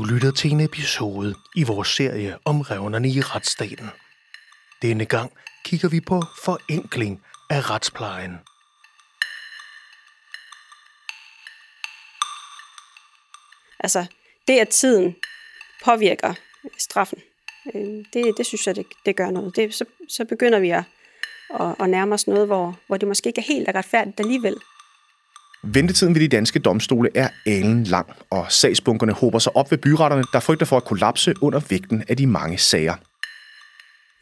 Du lytter til en episode i vores serie om revnerne i retsstaten. Denne gang kigger vi på forenkling af retsplejen. Altså, det at tiden påvirker straffen, øh, det, det synes jeg, det, det gør noget. Det, så, så begynder vi at, at, at nærme os noget, hvor, hvor det måske ikke er helt retfærdigt alligevel. Ventetiden ved de danske domstole er alen lang, og sagsbunkerne håber sig op ved byretterne, der frygter for at kollapse under vægten af de mange sager.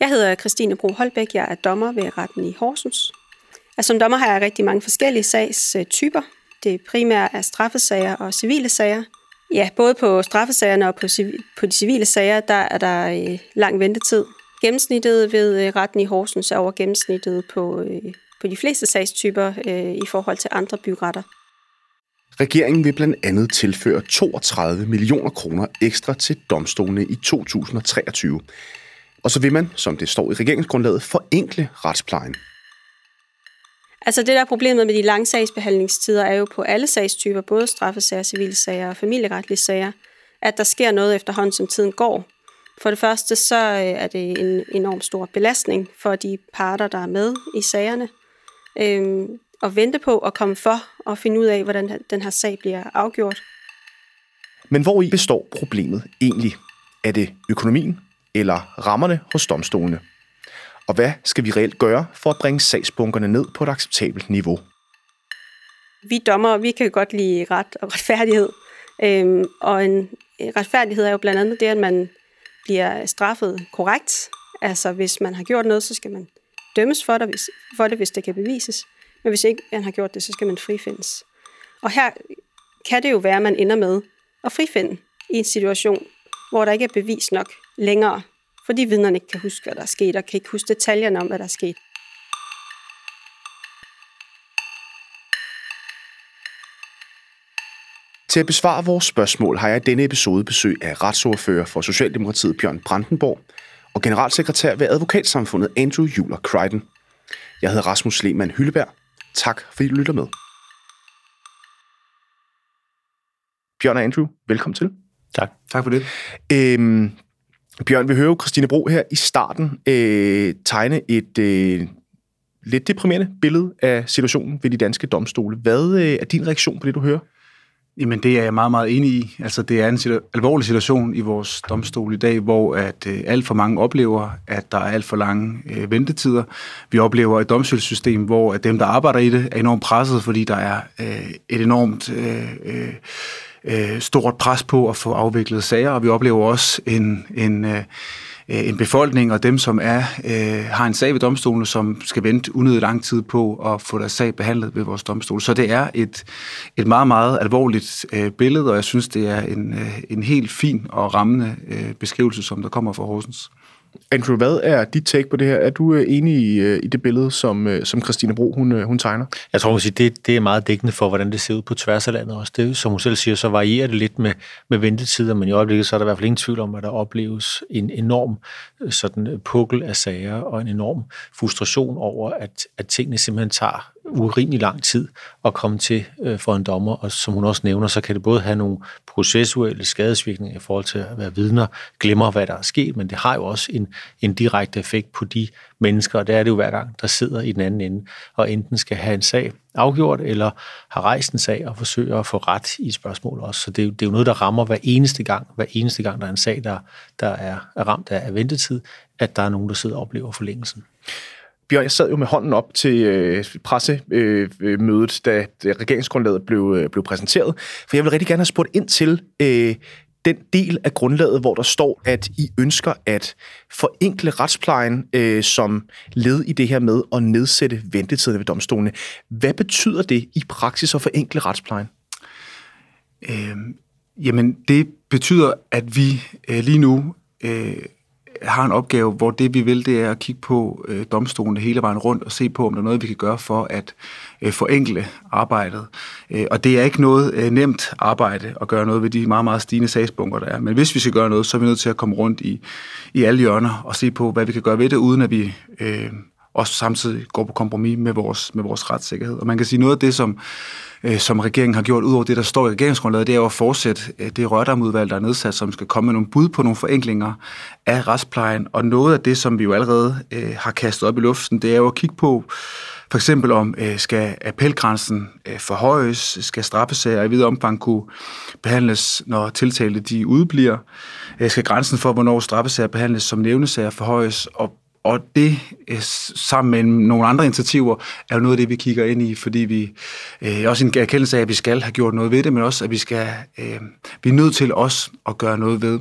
Jeg hedder Christine Bro Holbæk, jeg er dommer ved retten i Horsens. Altså, som dommer har jeg rigtig mange forskellige sagstyper. Det primært er straffesager og civile sager. Ja, både på straffesagerne og på, på de civile sager, der er der øh, lang ventetid. Gennemsnittet ved øh, retten i Horsens er over gennemsnittet på, øh, på de fleste sagstyper øh, i forhold til andre byretter. Regeringen vil blandt andet tilføre 32 millioner kroner ekstra til domstolene i 2023. Og så vil man, som det står i regeringsgrundlaget, forenkle retsplejen. Altså det, der er problemet med de lange sagsbehandlingstider, er jo på alle sagstyper, både straffesager, civile sager og familieretlige sager, at der sker noget efterhånden, som tiden går. For det første, så øh, er det en enorm stor belastning for de parter, der er med i sagerne, øh, at vente på at komme for og finde ud af, hvordan den her sag bliver afgjort. Men hvor i består problemet egentlig? Er det økonomien eller rammerne hos domstolene? Og hvad skal vi reelt gøre for at bringe sagsbunkerne ned på et acceptabelt niveau? Vi dommer, vi kan godt lide ret og retfærdighed. Øhm, og en retfærdighed er jo blandt andet det, at man bliver straffet korrekt. Altså hvis man har gjort noget, så skal man dømmes for det, hvis, for det, hvis det kan bevises. Men hvis ikke man har gjort det, så skal man frifindes. Og her kan det jo være, at man ender med at frifinde i en situation, hvor der ikke er bevis nok længere fordi vidnerne ikke kan huske, hvad der er sket, og kan ikke huske detaljerne om, hvad der er sket. Til at besvare vores spørgsmål har jeg i denne episode besøg af retsordfører for Socialdemokratiet Bjørn Brandenborg og generalsekretær ved advokatsamfundet Andrew Juler Crichton. Jeg hedder Rasmus Lehmann Hylleberg. Tak fordi du lytter med. Bjørn og Andrew, velkommen til. Tak. Tak for det. Øhm, Bjørn, vi hører jo Christine Bro her i starten øh, tegne et øh, lidt deprimerende billede af situationen ved de danske domstole. Hvad øh, er din reaktion på det, du hører? Jamen, det er jeg meget, meget enig i. Altså, det er en situ- alvorlig situation i vores domstol i dag, hvor at øh, alt for mange oplever, at der er alt for lange øh, ventetider. Vi oplever et domstolssystem, hvor at dem, der arbejder i det, er enormt presset, fordi der er øh, et enormt... Øh, øh, øh, stort pres på at få afviklet sager, og vi oplever også en, en, øh, Øh, en befolkning og dem, som er øh, har en sag ved domstolen, som skal vente unødigt lang tid på at få deres sag behandlet ved vores domstol. Så det er et, et meget, meget alvorligt øh, billede, og jeg synes, det er en, øh, en helt fin og rammende øh, beskrivelse, som der kommer fra Horsens. Andrew, hvad er dit take på det her? Er du øh, enig i, øh, i det billede, som, øh, som Christine Bro hun, hun tegner? Jeg tror, at det, det er meget dækkende for, hvordan det ser ud på tværs af landet også. Det, som hun selv siger, så varierer det lidt med, med ventetider, men i øjeblikket så er der i hvert fald ingen tvivl om, at der opleves en enorm sådan, pukkel af sager og en enorm frustration over, at, at tingene simpelthen tager urimelig lang tid at komme til øh, for en dommer, og som hun også nævner, så kan det både have nogle processuelle skadesvirkninger i forhold til at være vidner, glemmer, hvad der er sket, men det har jo også en, en direkte effekt på de mennesker, og det er det jo hver gang, der sidder i den anden ende, og enten skal have en sag afgjort, eller har rejst en sag og forsøger at få ret i spørgsmål også. Så det, er, det er jo noget, der rammer hver eneste gang, hver eneste gang, der er en sag, der, der er, er ramt af ventetid, at der er nogen, der sidder og oplever forlængelsen. Bjørn, jeg sad jo med hånden op til øh, pressemødet, øh, øh, da, da regeringsgrundlaget blev, øh, blev præsenteret, for jeg vil rigtig gerne have spurgt ind til øh, den del af grundlaget, hvor der står, at I ønsker at forenkle retsplejen øh, som led i det her med at nedsætte ventetiderne ved domstolene. Hvad betyder det i praksis at forenkle retsplejen? Øh, jamen, det betyder, at vi øh, lige nu øh, har en opgave, hvor det vi vil, det er at kigge på øh, domstolene hele vejen rundt og se på, om der er noget, vi kan gøre for at øh, forenkle arbejdet. Øh, og det er ikke noget øh, nemt arbejde at gøre noget ved de meget, meget stigende sagsbunker, der er. Men hvis vi skal gøre noget, så er vi nødt til at komme rundt i, i alle hjørner og se på, hvad vi kan gøre ved det, uden at vi øh, og samtidig går på kompromis med vores, med vores retssikkerhed. Og man kan sige, noget af det, som, øh, som regeringen har gjort, udover det, der står i regeringsgrundlaget, det er jo at fortsætte øh, det rørdamudvalg, der er nedsat, som skal komme med nogle bud på nogle forenklinger af retsplejen. Og noget af det, som vi jo allerede øh, har kastet op i luften, det er jo at kigge på, for eksempel om, øh, skal appelgrænsen øh, forhøjes, skal straffesager i videre omfang kunne behandles, når tiltalte de udbliver, øh, skal grænsen for, hvornår straffesager behandles som nævnesager forhøjes, og og det øh, sammen med nogle andre initiativer er jo noget af det, vi kigger ind i, fordi vi øh, også en erkendelse af, at vi skal have gjort noget ved det, men også at vi skal øh, vi er nødt til os at gøre noget ved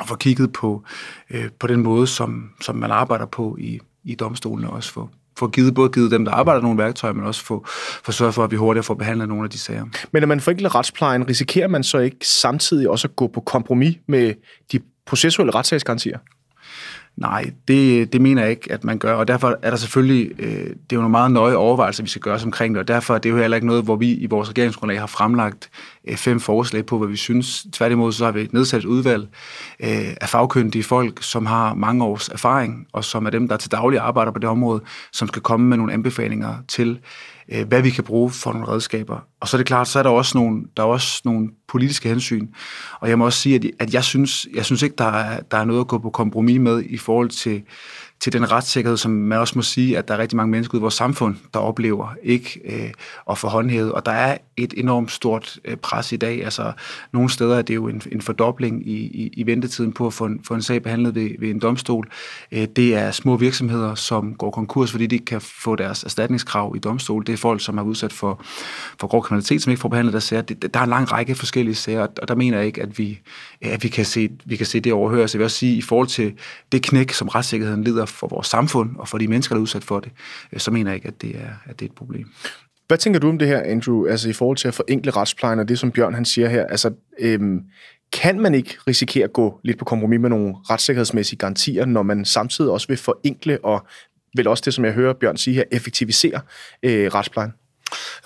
og få kigget på, øh, på den måde, som, som man arbejder på i, i domstolene også for, få givet, både givet dem, der arbejder nogle værktøjer, men også få, få sørget for, at vi hurtigere får behandlet nogle af de sager. Men når man forenkler retsplejen, risikerer man så ikke samtidig også at gå på kompromis med de processuelle retssagsgarantier? Nej, det, det mener jeg ikke, at man gør, og derfor er der selvfølgelig, øh, det er jo nogle meget nøje overvejelser, vi skal gøre omkring det, og derfor er det jo heller ikke noget, hvor vi i vores regeringsgrundlag har fremlagt øh, fem forslag på, hvad vi synes. Tværtimod så har vi nedsat et udvalg øh, af fagkyndige folk, som har mange års erfaring, og som er dem, der til daglig arbejder på det område, som skal komme med nogle anbefalinger til, øh, hvad vi kan bruge for nogle redskaber. Og så er det klart, så er der også nogle, der er også nogle politiske hensyn. Og jeg må også sige, at, at jeg, synes, jeg synes ikke, der er, der er noget at gå på kompromis med i forhold til, til den retssikkerhed, som man også må sige, at der er rigtig mange mennesker i vores samfund, der oplever ikke øh, at få håndhævet. Og der er et enormt stort øh, pres i dag. Altså, nogle steder er det jo en, en fordobling i, i, i ventetiden på at få en, få en sag behandlet ved, ved en domstol. Øh, det er små virksomheder, som går konkurs, fordi de ikke kan få deres erstatningskrav i domstol. Det er folk, som er udsat for, for grov kriminalitet, som ikke får behandlet deres sager. Der er en lang række forskellige sager, og der mener jeg ikke, at vi, at vi, kan, se, vi kan se det overhøre. Så jeg vil også sige, i forhold til det knæk, som retssikkerheden lider for vores samfund og for de mennesker, der er udsat for det, øh, så mener jeg ikke, at det er, at det er et problem. Hvad tænker du om det her, Andrew, altså i forhold til at forenkle retsplejen, og det som Bjørn han siger her, altså øhm, kan man ikke risikere at gå lidt på kompromis med nogle retssikkerhedsmæssige garantier, når man samtidig også vil forenkle og vel også det, som jeg hører Bjørn sige her, effektivisere øh, retsplejen?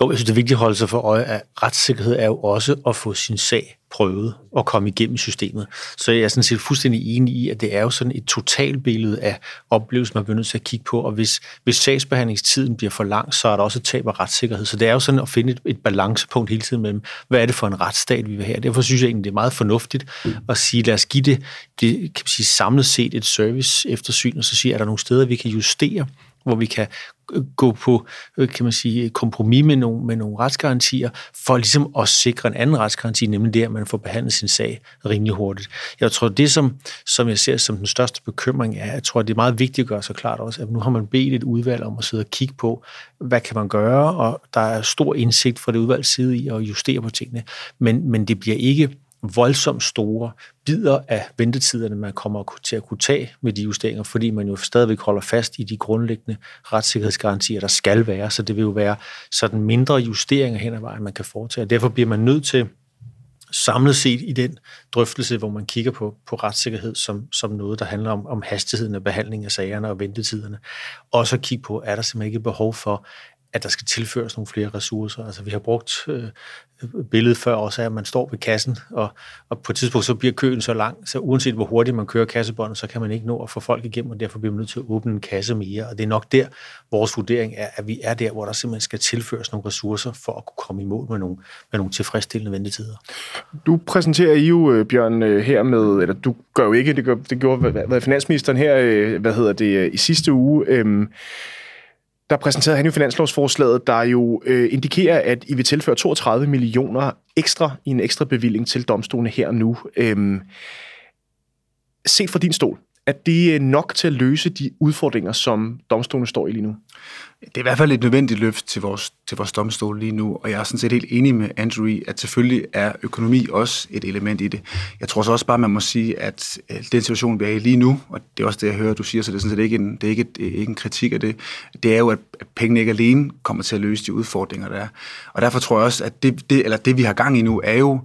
Jo, jeg synes, det er vigtigt at holde sig for øje, at retssikkerhed er jo også at få sin sag prøvet og komme igennem systemet. Så jeg er sådan set fuldstændig enig i, at det er jo sådan et totalbillede af oplevelsen, man bliver nødt til at kigge på, og hvis, hvis sagsbehandlingstiden bliver for lang, så er der også et tab af retssikkerhed. Så det er jo sådan at finde et, et balancepunkt hele tiden mellem, hvad er det for en retsstat, vi vil have. Derfor synes jeg egentlig, det er meget fornuftigt at sige, lad os give det, det kan man sige, samlet set et service eftersyn, og så sige, er der nogle steder, vi kan justere hvor vi kan gå på øh, kan man sige, kompromis med nogle, med nogle retsgarantier, for ligesom at sikre en anden retsgaranti, nemlig det, at man får behandlet sin sag rimelig hurtigt. Jeg tror, det som, som jeg ser som den største bekymring er, jeg tror, det er meget vigtigt at gøre så klart også, at nu har man bedt et udvalg om at sidde og kigge på, hvad kan man gøre, og der er stor indsigt fra det udvalgs side i at justere på tingene, men, men det bliver ikke voldsomt store bidder af ventetiderne, man kommer til at kunne tage med de justeringer, fordi man jo stadigvæk holder fast i de grundlæggende retssikkerhedsgarantier, der skal være. Så det vil jo være sådan mindre justeringer hen ad vejen, man kan foretage. Derfor bliver man nødt til samlet set i den drøftelse, hvor man kigger på, på retssikkerhed som, som noget, der handler om, om hastigheden af behandling af sagerne og ventetiderne. Og så kigge på, er der simpelthen ikke behov for, at der skal tilføres nogle flere ressourcer. Altså vi har brugt øh, billedet før også af, at man står ved kassen, og, og på et tidspunkt så bliver køen så lang, så uanset hvor hurtigt man kører kassebåndet, så kan man ikke nå at få folk igennem, og derfor bliver man nødt til at åbne en kasse mere. Og det er nok der, vores vurdering er, at vi er der, hvor der simpelthen skal tilføres nogle ressourcer for at kunne komme i mål med nogle, med nogle tilfredsstillende ventetider. Du præsenterer I jo, øh, Bjørn, øh, her med, eller du gør jo ikke, det, gør, det gjorde hvad, hvad, finansministeren her, øh, hvad hedder det, i sidste uge, Øh, der præsenterede han jo finanslovsforslaget, der jo øh, indikerer, at I vil tilføre 32 millioner ekstra i en ekstra bevilling til domstolene her og nu. Øhm, set fra din stol, at det er nok til at løse de udfordringer, som domstolen står i lige nu? Det er i hvert fald et nødvendigt løft til vores, til vores domstol lige nu, og jeg er sådan set helt enig med Andrew i, at selvfølgelig er økonomi også et element i det. Jeg tror så også bare, man må sige, at øh, den situation, vi er i lige nu, og det er også det, jeg hører, du siger, så det er sådan set ikke en, det er ikke, et, øh, ikke en kritik af det, det er jo, at pengene ikke alene kommer til at løse de udfordringer, der er. Og derfor tror jeg også, at det, det, eller det vi har gang i nu, er jo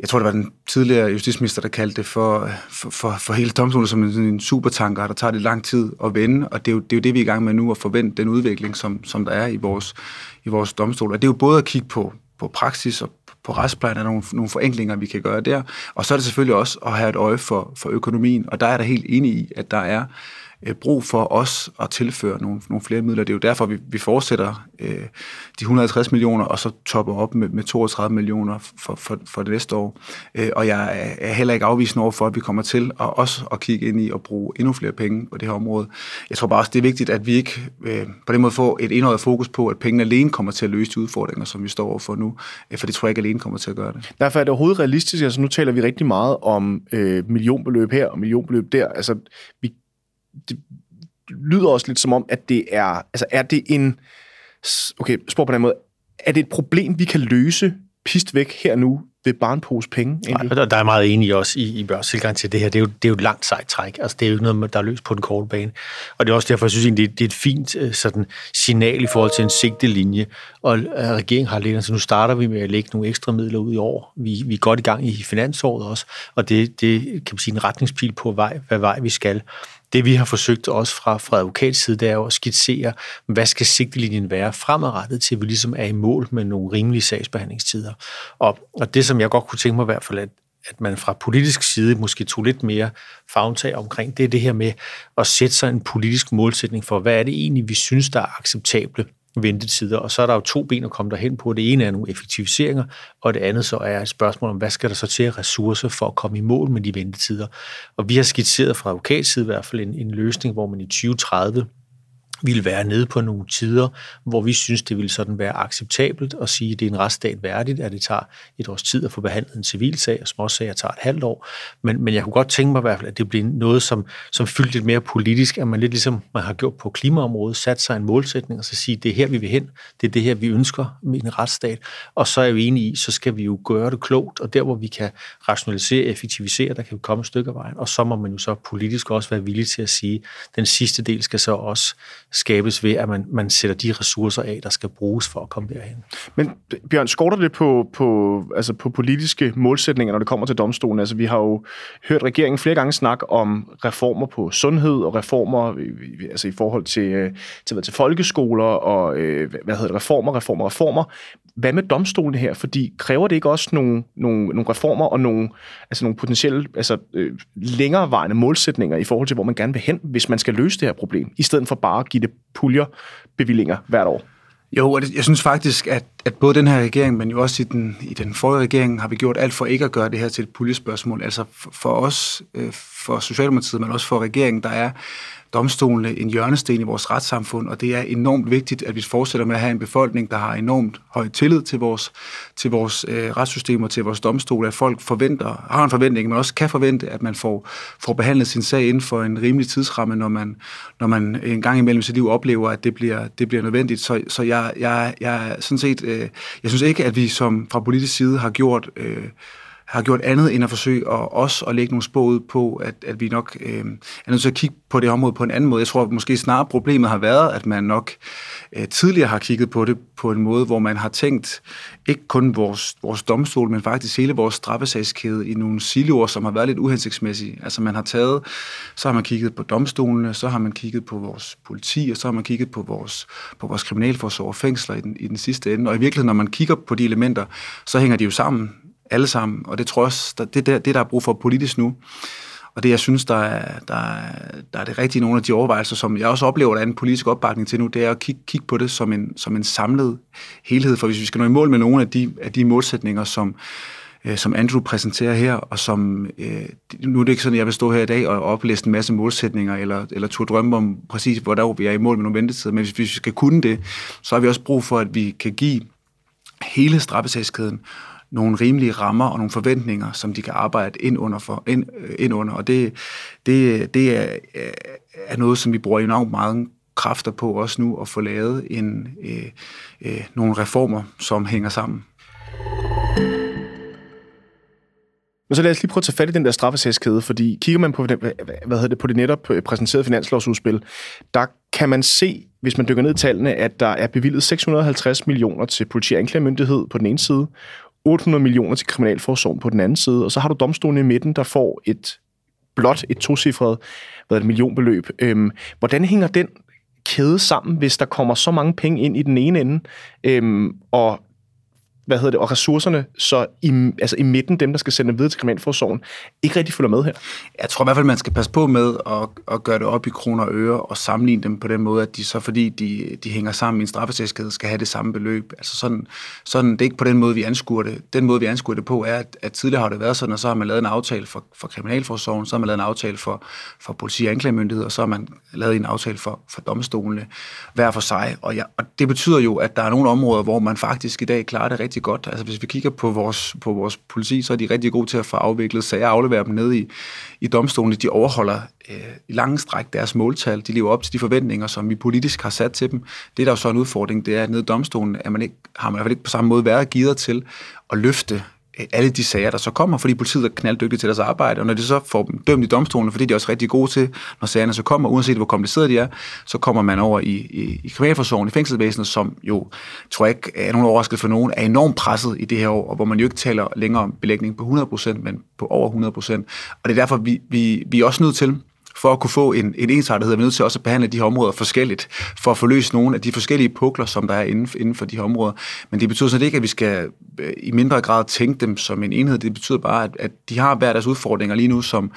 jeg tror, det var den tidligere justitsminister, der kaldte det for, for, for, for hele domstolen som en, en supertanker, der tager det lang tid at vende, og det er, jo, det er jo det, vi er i gang med nu, at forvente den udvikling, som, som der er i vores, i vores domstol. Og det er jo både at kigge på, på praksis og på retsplejen, er nogle, nogle forenklinger, vi kan gøre der, og så er det selvfølgelig også at have et øje for, for økonomien, og der er der helt enig i, at der er øh, Øh, brug for os at tilføre nogle, nogle flere midler. Det er jo derfor, vi, vi fortsætter øh, de 150 millioner, og så topper op med, med 32 millioner for, for, for det næste år. Øh, og jeg er, er heller ikke afvisende over for, at vi kommer til at også at kigge ind i at bruge endnu flere penge på det her område. Jeg tror bare også, det er vigtigt, at vi ikke øh, på den måde får et indøjet fokus på, at pengene alene kommer til at løse de udfordringer, som vi står overfor nu. Øh, for det tror jeg ikke alene kommer til at gøre det. Derfor er det overhovedet realistisk. Altså nu taler vi rigtig meget om øh, millionbeløb her og millionbeløb der. Altså, vi, det lyder også lidt som om, at det er, altså er det en, okay, spor på den måde, er det et problem, vi kan løse pist væk her nu ved bare en pose penge? Og der er meget enig også i, i Børs tilgang til det her. Det er, jo, det er jo et langt sejt træk. Altså, det er jo ikke noget, der er løst på den korte bane. Og det er også derfor, jeg synes egentlig, det er et fint øh, sådan, signal i forhold til en sigtelinje. Og øh, regeringen har lidt, altså nu starter vi med at lægge nogle ekstra midler ud i år. Vi, vi er godt i gang i finansåret også, og det, det kan man sige en retningspil på, vej, hvad vej vi skal det vi har forsøgt også fra, fra advokatside, det er jo at skitsere, hvad skal sigtelinjen være fremadrettet til, vi ligesom er i mål med nogle rimelige sagsbehandlingstider. Og, og det, som jeg godt kunne tænke mig i hvert fald, at, at man fra politisk side måske tog lidt mere fagtag omkring, det er det her med at sætte sig en politisk målsætning for, hvad er det egentlig, vi synes, der er acceptable ventetider, og så er der jo to ben at komme derhen på. Det ene er nogle effektiviseringer, og det andet så er et spørgsmål om, hvad skal der så til ressourcer for at komme i mål med de ventetider. Og vi har skitseret fra advokatside i hvert fald en, en løsning, hvor man i 2030 ville være nede på nogle tider, hvor vi synes, det ville sådan være acceptabelt at sige, at det er en retsstat værdigt, at det tager et års tid at få behandlet en civilsag, og småsager tager et halvt år. Men, men jeg kunne godt tænke mig i hvert fald, at det bliver noget, som, som fyldt lidt mere politisk, at man lidt ligesom man har gjort på klimaområdet, sat sig en målsætning og så sige, det er her, vi vil hen, det er det her, vi ønsker med en retsstat. Og så er vi enige i, så skal vi jo gøre det klogt, og der, hvor vi kan rationalisere, effektivisere, der kan vi komme et stykke af vejen. Og så må man jo så politisk også være villig til at sige, at den sidste del skal så også skabes ved, at man, man sætter de ressourcer af, der skal bruges for at komme derhen. Men Bjørn, skorter det på, på, altså på politiske målsætninger, når det kommer til domstolen? Altså, vi har jo hørt regeringen flere gange snakke om reformer på sundhed og reformer altså i forhold til, øh, til, til, til folkeskoler og øh, hvad hedder det, reformer, reformer, reformer. Hvad med domstolen her? Fordi kræver det ikke også nogle, nogle, nogle reformer og nogle, altså nogle potentielle altså, øh, længerevarende målsætninger i forhold til, hvor man gerne vil hen, hvis man skal løse det her problem, i stedet for bare at give det puljer bevillinger hvert år? Jo, og jeg synes faktisk, at, at både den her regering, men jo også i den, i den forrige regering, har vi gjort alt for ikke at gøre det her til et puljespørgsmål. Altså for, for os, øh, for Socialdemokratiet, men også for regeringen, der er domstolene en hjørnesten i vores retssamfund, og det er enormt vigtigt, at vi fortsætter med at have en befolkning, der har enormt høj tillid til vores, til vores øh, retssystem og til vores domstole, at folk forventer, har en forventning, men også kan forvente, at man får, får behandlet sin sag inden for en rimelig tidsramme, når man, når man en gang imellem sit liv oplever, at det bliver, det bliver nødvendigt. Så, så jeg, jeg, jeg, sådan set, øh, jeg synes ikke, at vi som fra politisk side har gjort øh, har gjort andet end at forsøge at også at lægge nogle spor ud på, at, at vi nok øh, er nødt til at kigge på det område på en anden måde. Jeg tror at måske snarere problemet har været, at man nok øh, tidligere har kigget på det på en måde, hvor man har tænkt ikke kun vores, vores domstol, men faktisk hele vores straffesagskæde i nogle siloer, som har været lidt uhensigtsmæssige. Altså man har taget, så har man kigget på domstolene, så har man kigget på vores politi, og så har man kigget på vores, på vores kriminalforsorg og fængsler i den, i den sidste ende. Og i virkeligheden, når man kigger på de elementer, så hænger de jo sammen alle sammen, og det tror jeg også, det er det, der er brug for politisk nu. Og det, jeg synes, der er, der, er, der er det rigtige nogle af de overvejelser, som jeg også oplever, der er en politisk opbakning til nu, det er at kigge, kigge på det som en, som en samlet helhed. For hvis vi skal nå i mål med nogle af de, af de målsætninger, som, øh, som Andrew præsenterer her, og som, øh, nu er det ikke sådan, at jeg vil stå her i dag og oplæse en masse målsætninger, eller, eller turde drømme om præcis, hvor der vi er i mål med nogle ventetider, men hvis, hvis vi skal kunne det, så har vi også brug for, at vi kan give hele straffesagskæden nogle rimelige rammer og nogle forventninger, som de kan arbejde ind under. For, ind, øh, ind under. Og det, det, det er, øh, er noget, som vi bruger enormt meget kræfter på også nu at få lavet en, øh, øh, nogle reformer, som hænger sammen. Men så lad os lige prøve at tage fat i den der straffesagskæde, fordi kigger man på, hvad hedder det, på det netop øh, præsenterede finanslovsudspil, der kan man se, hvis man dykker ned i tallene, at der er bevilget 650 millioner til politi- og anklagemyndighed på den ene side, 800 millioner til Kriminalforsorgen på den anden side, og så har du domstolen i midten, der får et blot et tocifret hvad er det, millionbeløb. Øhm, hvordan hænger den kæde sammen, hvis der kommer så mange penge ind i den ene ende, øhm, og hvad hedder det, og ressourcerne så i, altså i midten, dem der skal sende videre til kriminalforsorgen, ikke rigtig følger med her? Jeg tror i hvert fald, man skal passe på med at, at gøre det op i kroner og øre og sammenligne dem på den måde, at de så, fordi de, de hænger sammen i en straffesagskæde, skal have det samme beløb. Altså sådan, sådan, det er ikke på den måde, vi anskuer det. Den måde, vi anskuer det på, er, at, at tidligere har det været sådan, og så har man lavet en aftale for, for kriminalforsorgen, så har man lavet en aftale for, for politi og anklagemyndighed, og så har man lavet en aftale for, for domstolene hver for sig. Og, ja, og det betyder jo, at der er nogle områder, hvor man faktisk i dag klarer det rigtig godt. Altså hvis vi kigger på vores, på vores politi, så er de rigtig gode til at få afviklet sager og aflevere dem ned i, i domstolene. De overholder øh, i lange stræk deres måltal. De lever op til de forventninger, som vi politisk har sat til dem. Det, der er jo så en udfordring, det er, at nede i domstolen er man ikke, har man i hvert fald ikke på samme måde været givet til at løfte alle de sager, der så kommer, fordi politiet er knalddygtige til deres arbejde, og når de så får dem dømt i domstolen, fordi de er også rigtig gode til, når sagerne så kommer, uanset hvor komplicerede de er, så kommer man over i, i, i kriminalforsorgen, i fængselsvæsenet, som jo, tror jeg ikke er nogen overraskelse for nogen, er enormt presset i det her år, og hvor man jo ikke taler længere om belægning på 100%, men på over 100%. Og det er derfor, vi, vi, vi er også nødt til, for at kunne få en, en ensartethed, er vi nødt til også at behandle de her områder forskelligt, for at få løst nogle af de forskellige pukler, som der er inden, inden for de her områder. Men det betyder sådan ikke, at vi skal øh, i mindre grad tænke dem som en enhed. Det betyder bare, at, at de har hver deres udfordringer lige nu, som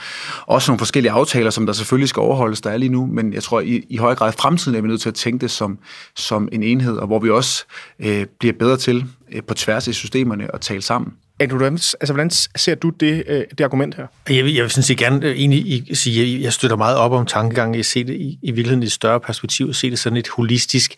også nogle forskellige aftaler, som der selvfølgelig skal overholdes, der er lige nu. Men jeg tror, i, i høj grad i fremtiden er vi nødt til at tænke det som, som en enhed, og hvor vi også øh, bliver bedre til øh, på tværs af systemerne at tale sammen. Andrew, altså, hvordan ser du det, øh, det argument her? Jeg vil, jeg vil sådan set gerne øh, egentlig sige, at jeg støtter meget op om tankegangen. Jeg ser det i, i virkeligheden i et større perspektiv, og se det sådan et holistisk,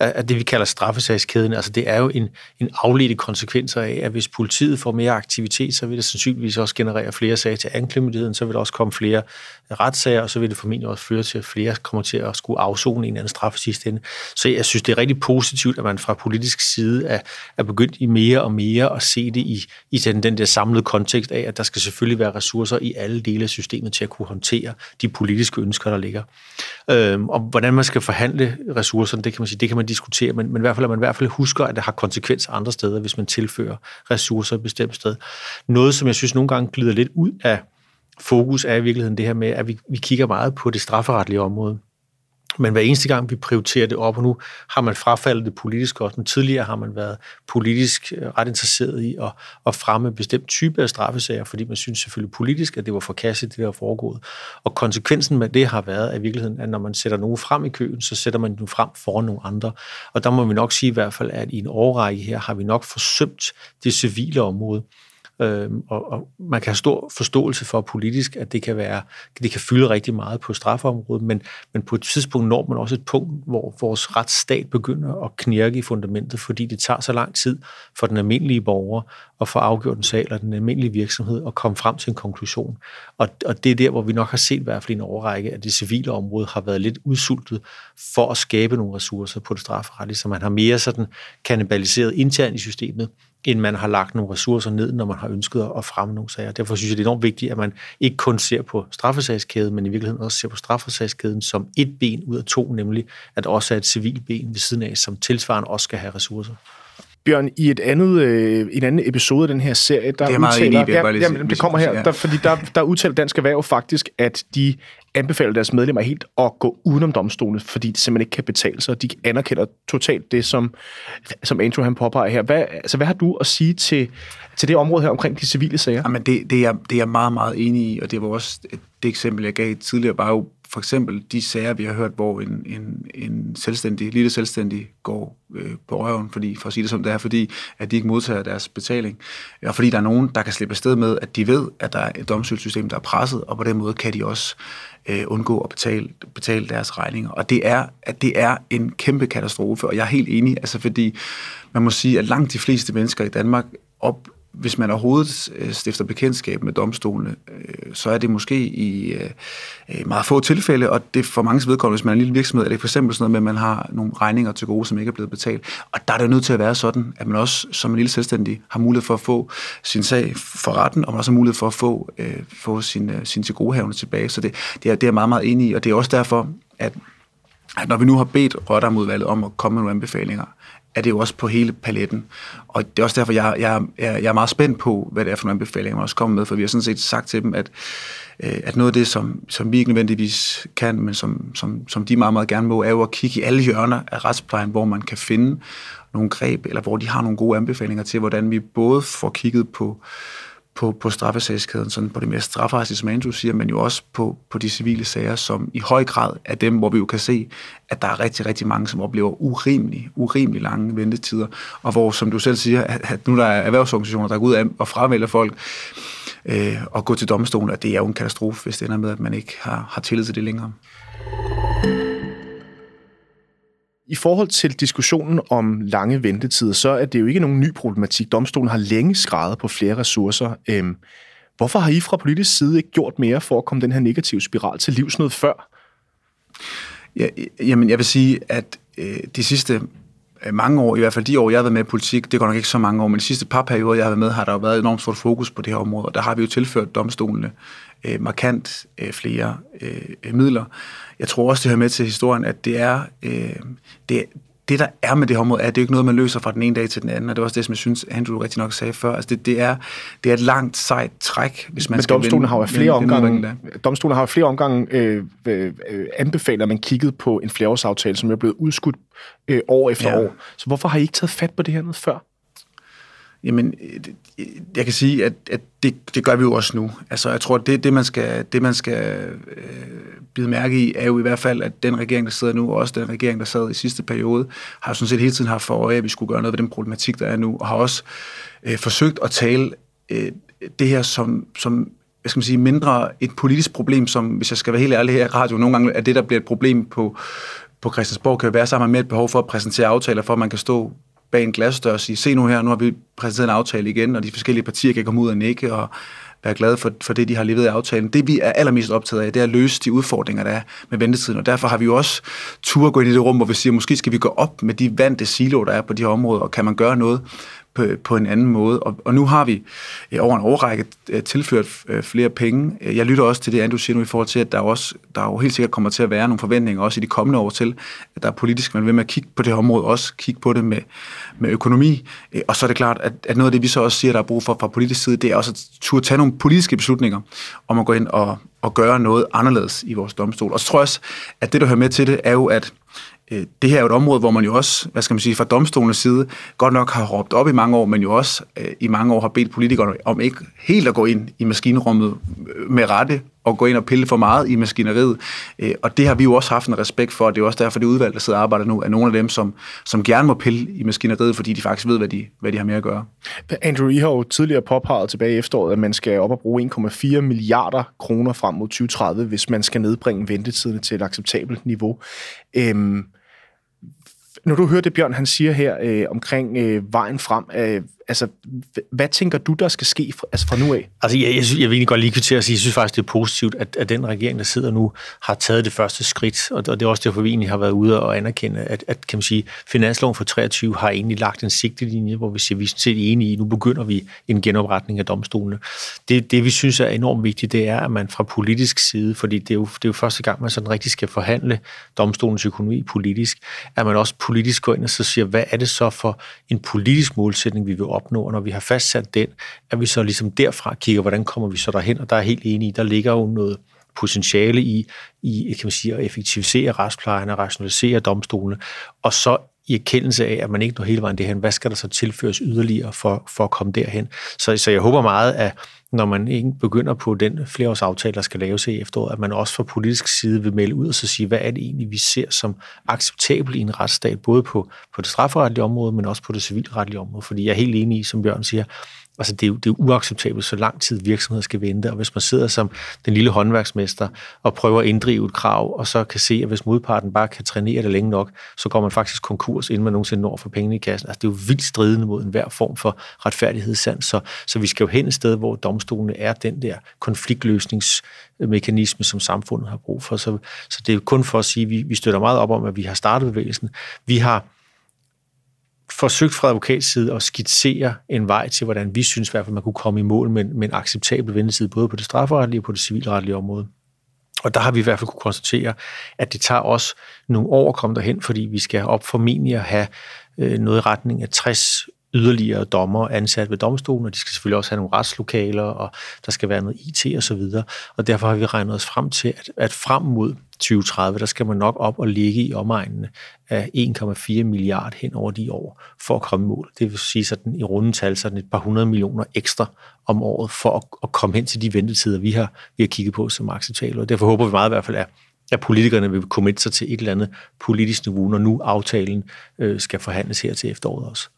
af det vi kalder straffesagskæden, altså det er jo en, en afledte konsekvens af, at hvis politiet får mere aktivitet, så vil det sandsynligvis også generere flere sager til anklagemyndigheden, så vil der også komme flere retssager, og så vil det formentlig også føre til, at flere kommer til at skulle afzone en eller anden straf sidste ende. Så jeg synes, det er rigtig positivt, at man fra politisk side er, er begyndt i mere og mere at se det i, i den, den der samlede kontekst af, at der skal selvfølgelig være ressourcer i alle dele af systemet til at kunne håndtere de politiske ønsker, der ligger. Øhm, og hvordan man skal forhandle ressourcerne, det kan man sige, det kan man diskutere, men, men i hvert fald, at man i hvert fald husker, at det har konsekvenser andre steder, hvis man tilfører ressourcer et bestemt sted. Noget, som jeg synes nogle gange glider lidt ud af fokus, er i virkeligheden det her med, at vi, vi kigger meget på det strafferetlige område. Men hver eneste gang, vi prioriterer det op, og nu har man frafaldet det politisk også, men tidligere har man været politisk øh, ret interesseret i at, at fremme bestemt type af straffesager, fordi man synes selvfølgelig politisk, at det var forkastet, det der var foregået. Og konsekvensen med det har været at i virkeligheden, at når man sætter nogen frem i køen, så sætter man dem frem foran nogle andre. Og der må vi nok sige i hvert fald, at i en årrække her har vi nok forsømt det civile område. Øhm, og, og man kan have stor forståelse for politisk, at det kan være, det kan fylde rigtig meget på strafområdet, men, men på et tidspunkt når man også et punkt, hvor vores retsstat begynder at knirke i fundamentet, fordi det tager så lang tid for den almindelige borger at få afgjort en sag, eller den almindelige virksomhed og komme frem til en konklusion. Og, og det er der, hvor vi nok har set i hvert fald en overrække, at det civile område har været lidt udsultet for at skabe nogle ressourcer på det strafferetlige, så man har mere sådan kanibaliseret internt i systemet, end man har lagt nogle ressourcer ned, når man har ønsket at fremme nogle sager. Derfor synes jeg, det er enormt vigtigt, at man ikke kun ser på straffesagskæden, men i virkeligheden også ser på straffesagskæden som et ben ud af to, nemlig at også er et civilt ben ved siden af, som tilsvarende også skal have ressourcer. Bjørn, i et andet, øh, en anden episode af den her serie, der det er meget udtaler, enig, ja, ja, jamen, det kommer her, ja. der, fordi der, der udtaler Dansk Erhverv faktisk, at de anbefaler deres medlemmer helt at gå udenom domstolen, fordi det simpelthen ikke kan betale sig, og de anerkender totalt det, som, som Andrew han påpeger her. Hvad, altså, hvad har du at sige til, til det område her omkring de civile sager? Jamen, det, det, er, det er jeg meget, meget enig i, og det var også det eksempel, jeg gav tidligere, var jo for eksempel de sager, vi har hørt, hvor en, en, en selvstændig, lille selvstændig går øh, på røven, fordi, for at sige det som det er, fordi at de ikke modtager deres betaling. Øh, og fordi der er nogen, der kan slippe afsted med, at de ved, at der er et domstolssystem, der er presset, og på den måde kan de også øh, undgå at betale, betale deres regninger. Og det er, at det er en kæmpe katastrofe, og jeg er helt enig, altså fordi man må sige, at langt de fleste mennesker i Danmark op, hvis man overhovedet øh, stifter bekendtskab med domstolene, øh, så er det måske i øh, meget få tilfælde, og det for mange vedkommende, hvis man er en lille virksomhed, er det for eksempel sådan noget med, at man har nogle regninger til gode, som ikke er blevet betalt. Og der er det nødt til at være sådan, at man også som en lille selvstændig har mulighed for at få sin sag for retten, og man også har mulighed for at få, øh, få sin, sin tilgodehavende tilbage. Så det, det, er, det er jeg meget, meget enig i, og det er også derfor, at, at når vi nu har bedt Rottermudvalget om at komme med nogle anbefalinger, er det jo også på hele paletten. Og det er også derfor, jeg, jeg, jeg, jeg er meget spændt på, hvad det er for nogle anbefalinger, man også kommer med, for vi har sådan set sagt til dem, at, øh, at noget af det, som, som vi ikke nødvendigvis kan, men som, som, som de meget, meget gerne må, er jo at kigge i alle hjørner af retsplejen, hvor man kan finde nogle greb, eller hvor de har nogle gode anbefalinger til, hvordan vi både får kigget på, på, på straffesagskæden, sådan på det mere strafferetslige, som Andrew siger, men jo også på, på de civile sager, som i høj grad er dem, hvor vi jo kan se, at der er rigtig, rigtig mange, som oplever urimelig, urimelig lange ventetider, og hvor, som du selv siger, at, at nu der er erhvervsorganisationer, der går ud og fravælger folk, øh, og gå til domstolen, at det er jo en katastrofe, hvis det ender med, at man ikke har, har tillid til det længere. I forhold til diskussionen om lange ventetider, så er det jo ikke nogen ny problematik. Domstolen har længe skrevet på flere ressourcer. Øhm, hvorfor har I fra politisk side ikke gjort mere for at komme den her negative spiral til livs noget før? Ja, jamen, jeg vil sige, at øh, de sidste øh, mange år, i hvert fald de år, jeg har været med i politik, det går nok ikke så mange år, men de sidste par perioder, jeg har været med, har der jo været enormt stort fokus på det her område, og der har vi jo tilført domstolene øh, markant øh, flere øh, midler. Jeg tror også, det hører med til historien, at det er, øh, det, det, der er med det her område, er, at det er ikke noget, man løser fra den ene dag til den anden, og det var også det, som jeg synes, Andrew rigtig nok sagde før. Altså det, det, er, det er et langt, sejt træk, hvis man Men skal domstolen vinde, har jo flere vinde, omgange, domstolen har jo flere omgange øh, øh, anbefalet, at man kiggede på en flereårsaftale, som er blevet udskudt øh, år efter ja. år. Så hvorfor har I ikke taget fat på det her noget før? Jamen, jeg kan sige, at, at det, det gør vi jo også nu. Altså, jeg tror, at det, det man skal, det, man skal øh, bide mærke i, er jo i hvert fald, at den regering, der sidder nu, og også den regering, der sad i sidste periode, har sådan set hele tiden haft for øje, at vi skulle gøre noget ved den problematik, der er nu, og har også øh, forsøgt at tale øh, det her som, som hvad skal man sige, mindre et politisk problem, som, hvis jeg skal være helt ærlig her i radio, nogle gange er det, der bliver et problem på, på Christiansborg, kan jo være, så med man mere et behov for at præsentere aftaler, for at man kan stå bag en glasdør og sige, se nu her, nu har vi præsenteret en aftale igen, og de forskellige partier kan komme ud og nikke og være glade for, for det, de har levet i aftalen. Det, vi er allermest optaget af, det er at løse de udfordringer, der er med ventetiden, og derfor har vi jo også tur at gå ind i det rum, hvor vi siger, måske skal vi gå op med de vante silo, der er på de her områder, og kan man gøre noget på, på en anden måde. Og, og nu har vi øh, over en årrække øh, tilført øh, flere penge. Øh, jeg lytter også til det, Andrew siger nu i forhold til, at der, også, der jo helt sikkert kommer til at være nogle forventninger også i de kommende år til, at der er politisk, man vil med at kigge på det her område, også kigge på det med, med økonomi. Øh, og så er det klart, at, at noget af det, vi så også siger, der er brug for fra politisk side, det er også at turde tage nogle politiske beslutninger om at gå ind og, og gøre noget anderledes i vores domstol. Og så tror jeg også, at det, der hører med til det, er jo, at Øh, det her er jo et område, hvor man jo også, hvad skal man sige, fra domstolens side, godt nok har råbt op i mange år, men jo også øh, i mange år har bedt politikerne om ikke helt at gå ind i maskinrummet øh, med rette, og gå ind og pille for meget i maskineriet. Øh, og det har vi jo også haft en respekt for, og det er også derfor, det udvalg, der sidder og arbejder nu, er nogle af dem, som, som gerne må pille i maskineriet, fordi de faktisk ved, hvad de, hvad de har med at gøre. Andrew, I har jo tidligere påpeget tilbage i efteråret, at man skal op og bruge 1,4 milliarder kroner frem mod 2030, hvis man skal nedbringe ventetiderne til et acceptabelt niveau. Øhm, når du hører det, Bjørn, han siger her øh, omkring øh, vejen frem, øh, altså, hvad tænker du, der skal ske fra, altså fra nu af? Altså, jeg, jeg, jeg vil egentlig godt lige kvittere og sige, jeg synes faktisk, det er positivt, at, at den regering, der sidder nu, har taget det første skridt, og, og det er også derfor, vi egentlig har været ude og anerkende, at, at kan man sige, finansloven for 23 har egentlig lagt en sigtelinje, hvor vi siger, vi er set enige i, nu begynder vi en genopretning af domstolene. Det, det, vi synes er enormt vigtigt, det er, at man fra politisk side, fordi det er jo, det er jo første gang, man sådan rigtig skal forhandle domstolens økonomi politisk, at man også politisk går ind og så siger, hvad er det så for en politisk målsætning, vi vil opnå, og når vi har fastsat den, at vi så ligesom derfra kigger, hvordan kommer vi så derhen, og der er helt enig i, der ligger jo noget potentiale i, i kan man sige, at effektivisere retsplejen og rationalisere domstolene, og så i erkendelse af, at man ikke når hele vejen derhen, hvad skal der så tilføres yderligere for, for at komme derhen? Så, så jeg håber meget, at når man ikke begynder på den flereårsaftale, der skal laves i efteråret, at man også fra politisk side vil melde ud og så sige, hvad er det egentlig, vi ser som acceptabelt i en retsstat, både på, på det strafferetlige område, men også på det civilretlige område. Fordi jeg er helt enig i, som Bjørn siger, Altså, det er, jo, det er uacceptabelt, så lang tid virksomheder skal vente, og hvis man sidder som den lille håndværksmester og prøver at inddrive et krav, og så kan se, at hvis modparten bare kan trænere det længe nok, så går man faktisk konkurs, inden man nogensinde når for pengene i kassen. Altså, det er jo vildt stridende mod enhver form for retfærdighedssand, så, så vi skal jo hen et sted, hvor domstolene er den der konfliktløsningsmekanisme, som samfundet har brug for. Så, så det er kun for at sige, at vi, vi støtter meget op om, at vi har startet bevægelsen. Vi har forsøgt fra advokatside at skitsere en vej til, hvordan vi synes i hvert fald, man kunne komme i mål med, med en acceptabel ventetid, både på det strafferetlige og på det civilretlige område. Og der har vi i hvert fald kunne konstatere, at det tager os nogle år at komme derhen, fordi vi skal op formentlig at have øh, noget i retning af 60 yderligere dommer ansat ved domstolen, og de skal selvfølgelig også have nogle retslokaler, og der skal være noget IT og så videre. Og derfor har vi regnet os frem til, at, at frem mod 2030, der skal man nok op og ligge i omegnene af 1,4 milliard hen over de år for at komme i mål. Det vil sige sådan i runde tal sådan et par hundrede millioner ekstra om året for at, at komme hen til de ventetider, vi har, vi har kigget på som acceptable. Og derfor håber vi meget i hvert fald, at at politikerne vil committe sig til et eller andet politisk niveau, når nu aftalen øh, skal forhandles her til efteråret også.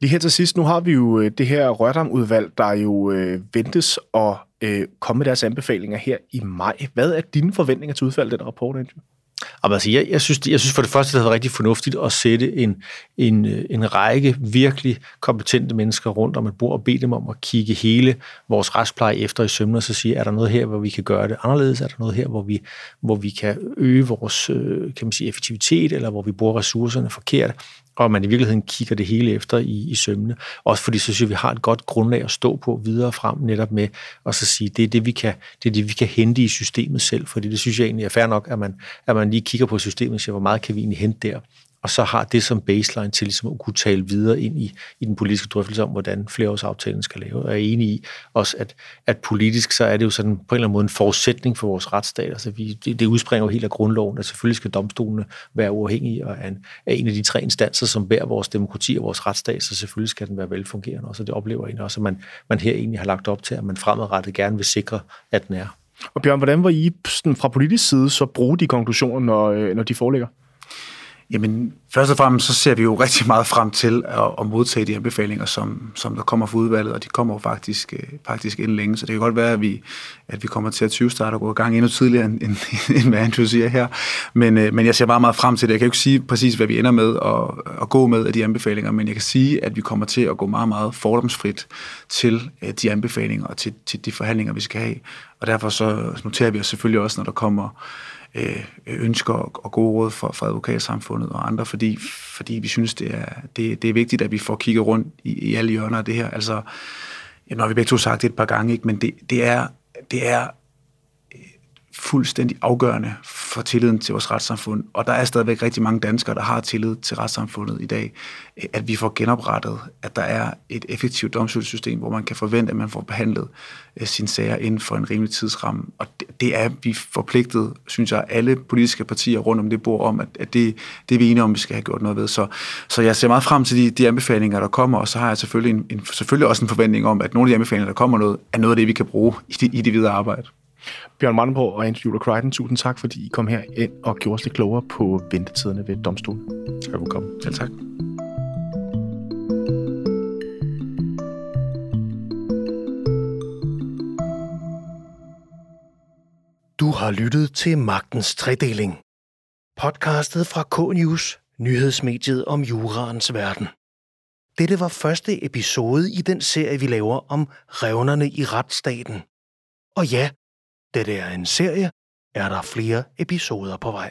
Lige her til sidst, nu har vi jo øh, det her Rørdam-udvalg, der jo øh, ventes at øh, komme med deres anbefalinger her i maj. Hvad er dine forventninger til udfaldet af den rapport, Andrew? Altså, jeg, jeg, synes, jeg synes for det første, det havde været rigtig fornuftigt at sætte en, en, øh, en række virkelig kompetente mennesker rundt om et bord og bede dem om at kigge hele vores retspleje efter i sømne og så sige, er der noget her, hvor vi kan gøre det anderledes? Er der noget her, hvor vi, hvor vi kan øge vores øh, kan man sige, effektivitet, eller hvor vi bruger ressourcerne forkert? og man i virkeligheden kigger det hele efter i, i sømne. Også fordi så synes jeg, vi har et godt grundlag at stå på videre frem, netop med at så sige, det er det, vi kan, det er det, vi kan hente i systemet selv, fordi det synes jeg egentlig er fair nok, at man, at man lige kigger på systemet og siger, hvor meget kan vi egentlig hente der og så har det som baseline til ligesom at kunne tale videre ind i, i den politiske drøftelse om, hvordan flereårsaftalen skal lave. Og jeg er enig i også, at, at politisk så er det jo sådan på en eller anden måde en forudsætning for vores retsstat. Altså vi, det, det udspringer jo helt af grundloven, at selvfølgelig skal domstolene være uafhængige og er en, er en af de tre instanser, som bærer vores demokrati og vores retsstat, så selvfølgelig skal den være velfungerende. Og så det oplever jeg også, at man, man her egentlig har lagt op til, at man fremadrettet gerne vil sikre, at den er. Og Bjørn, hvordan var I sådan, fra politisk side så bruge de konklusioner, når, øh, når de foreligger? Jamen, først og fremmest så ser vi jo rigtig meget frem til at, at modtage de anbefalinger, som, som der kommer fra udvalget, og de kommer jo faktisk, øh, faktisk inden længe, så det kan godt være, at vi, at vi kommer til at 20 starte og gå i gang endnu tidligere, end, end, end hvad Andrew siger her. Men, øh, men jeg ser meget, meget frem til det. Jeg kan jo ikke sige præcis, hvad vi ender med at, at gå med af de anbefalinger, men jeg kan sige, at vi kommer til at gå meget, meget fordomsfrit til øh, de anbefalinger og til, til de forhandlinger, vi skal have. Og derfor så noterer vi os selvfølgelig også, når der kommer øh, ønsker og gode råd fra, fra advokatsamfundet og andre, fordi, fordi vi synes, det er, det, det er vigtigt, at vi får kigget rundt i, i alle hjørner af det her. Altså, ja, har vi begge to sagt det et par gange, ikke? men det, det, er, det er fuldstændig afgørende for tilliden til vores retssamfund. Og der er stadigvæk rigtig mange danskere, der har tillid til retssamfundet i dag. At vi får genoprettet, at der er et effektivt domstolssystem, hvor man kan forvente, at man får behandlet øh, sine sager inden for en rimelig tidsramme. Og det, det er vi forpligtet, synes jeg, alle politiske partier rundt om det bord om, at, at det, det er vi enige om, vi skal have gjort noget ved. Så, så jeg ser meget frem til de, de anbefalinger, der kommer, og så har jeg selvfølgelig, en, en, selvfølgelig også en forventning om, at nogle af de anbefalinger, der kommer noget, er noget af det, vi kan bruge i det, i det videre arbejde. Bjørn Mandenborg og Andrew Juler Crichton, tusind tak, fordi I kom her ind og gjorde os lidt klogere på ventetiderne ved domstolen. Tak for at komme. Selv tak. Du har lyttet til Magtens Tredeling. Podcastet fra K-News, nyhedsmediet om juraens verden. Dette var første episode i den serie, vi laver om revnerne i retsstaten. Og ja, det er en serie, er der flere episoder på vej.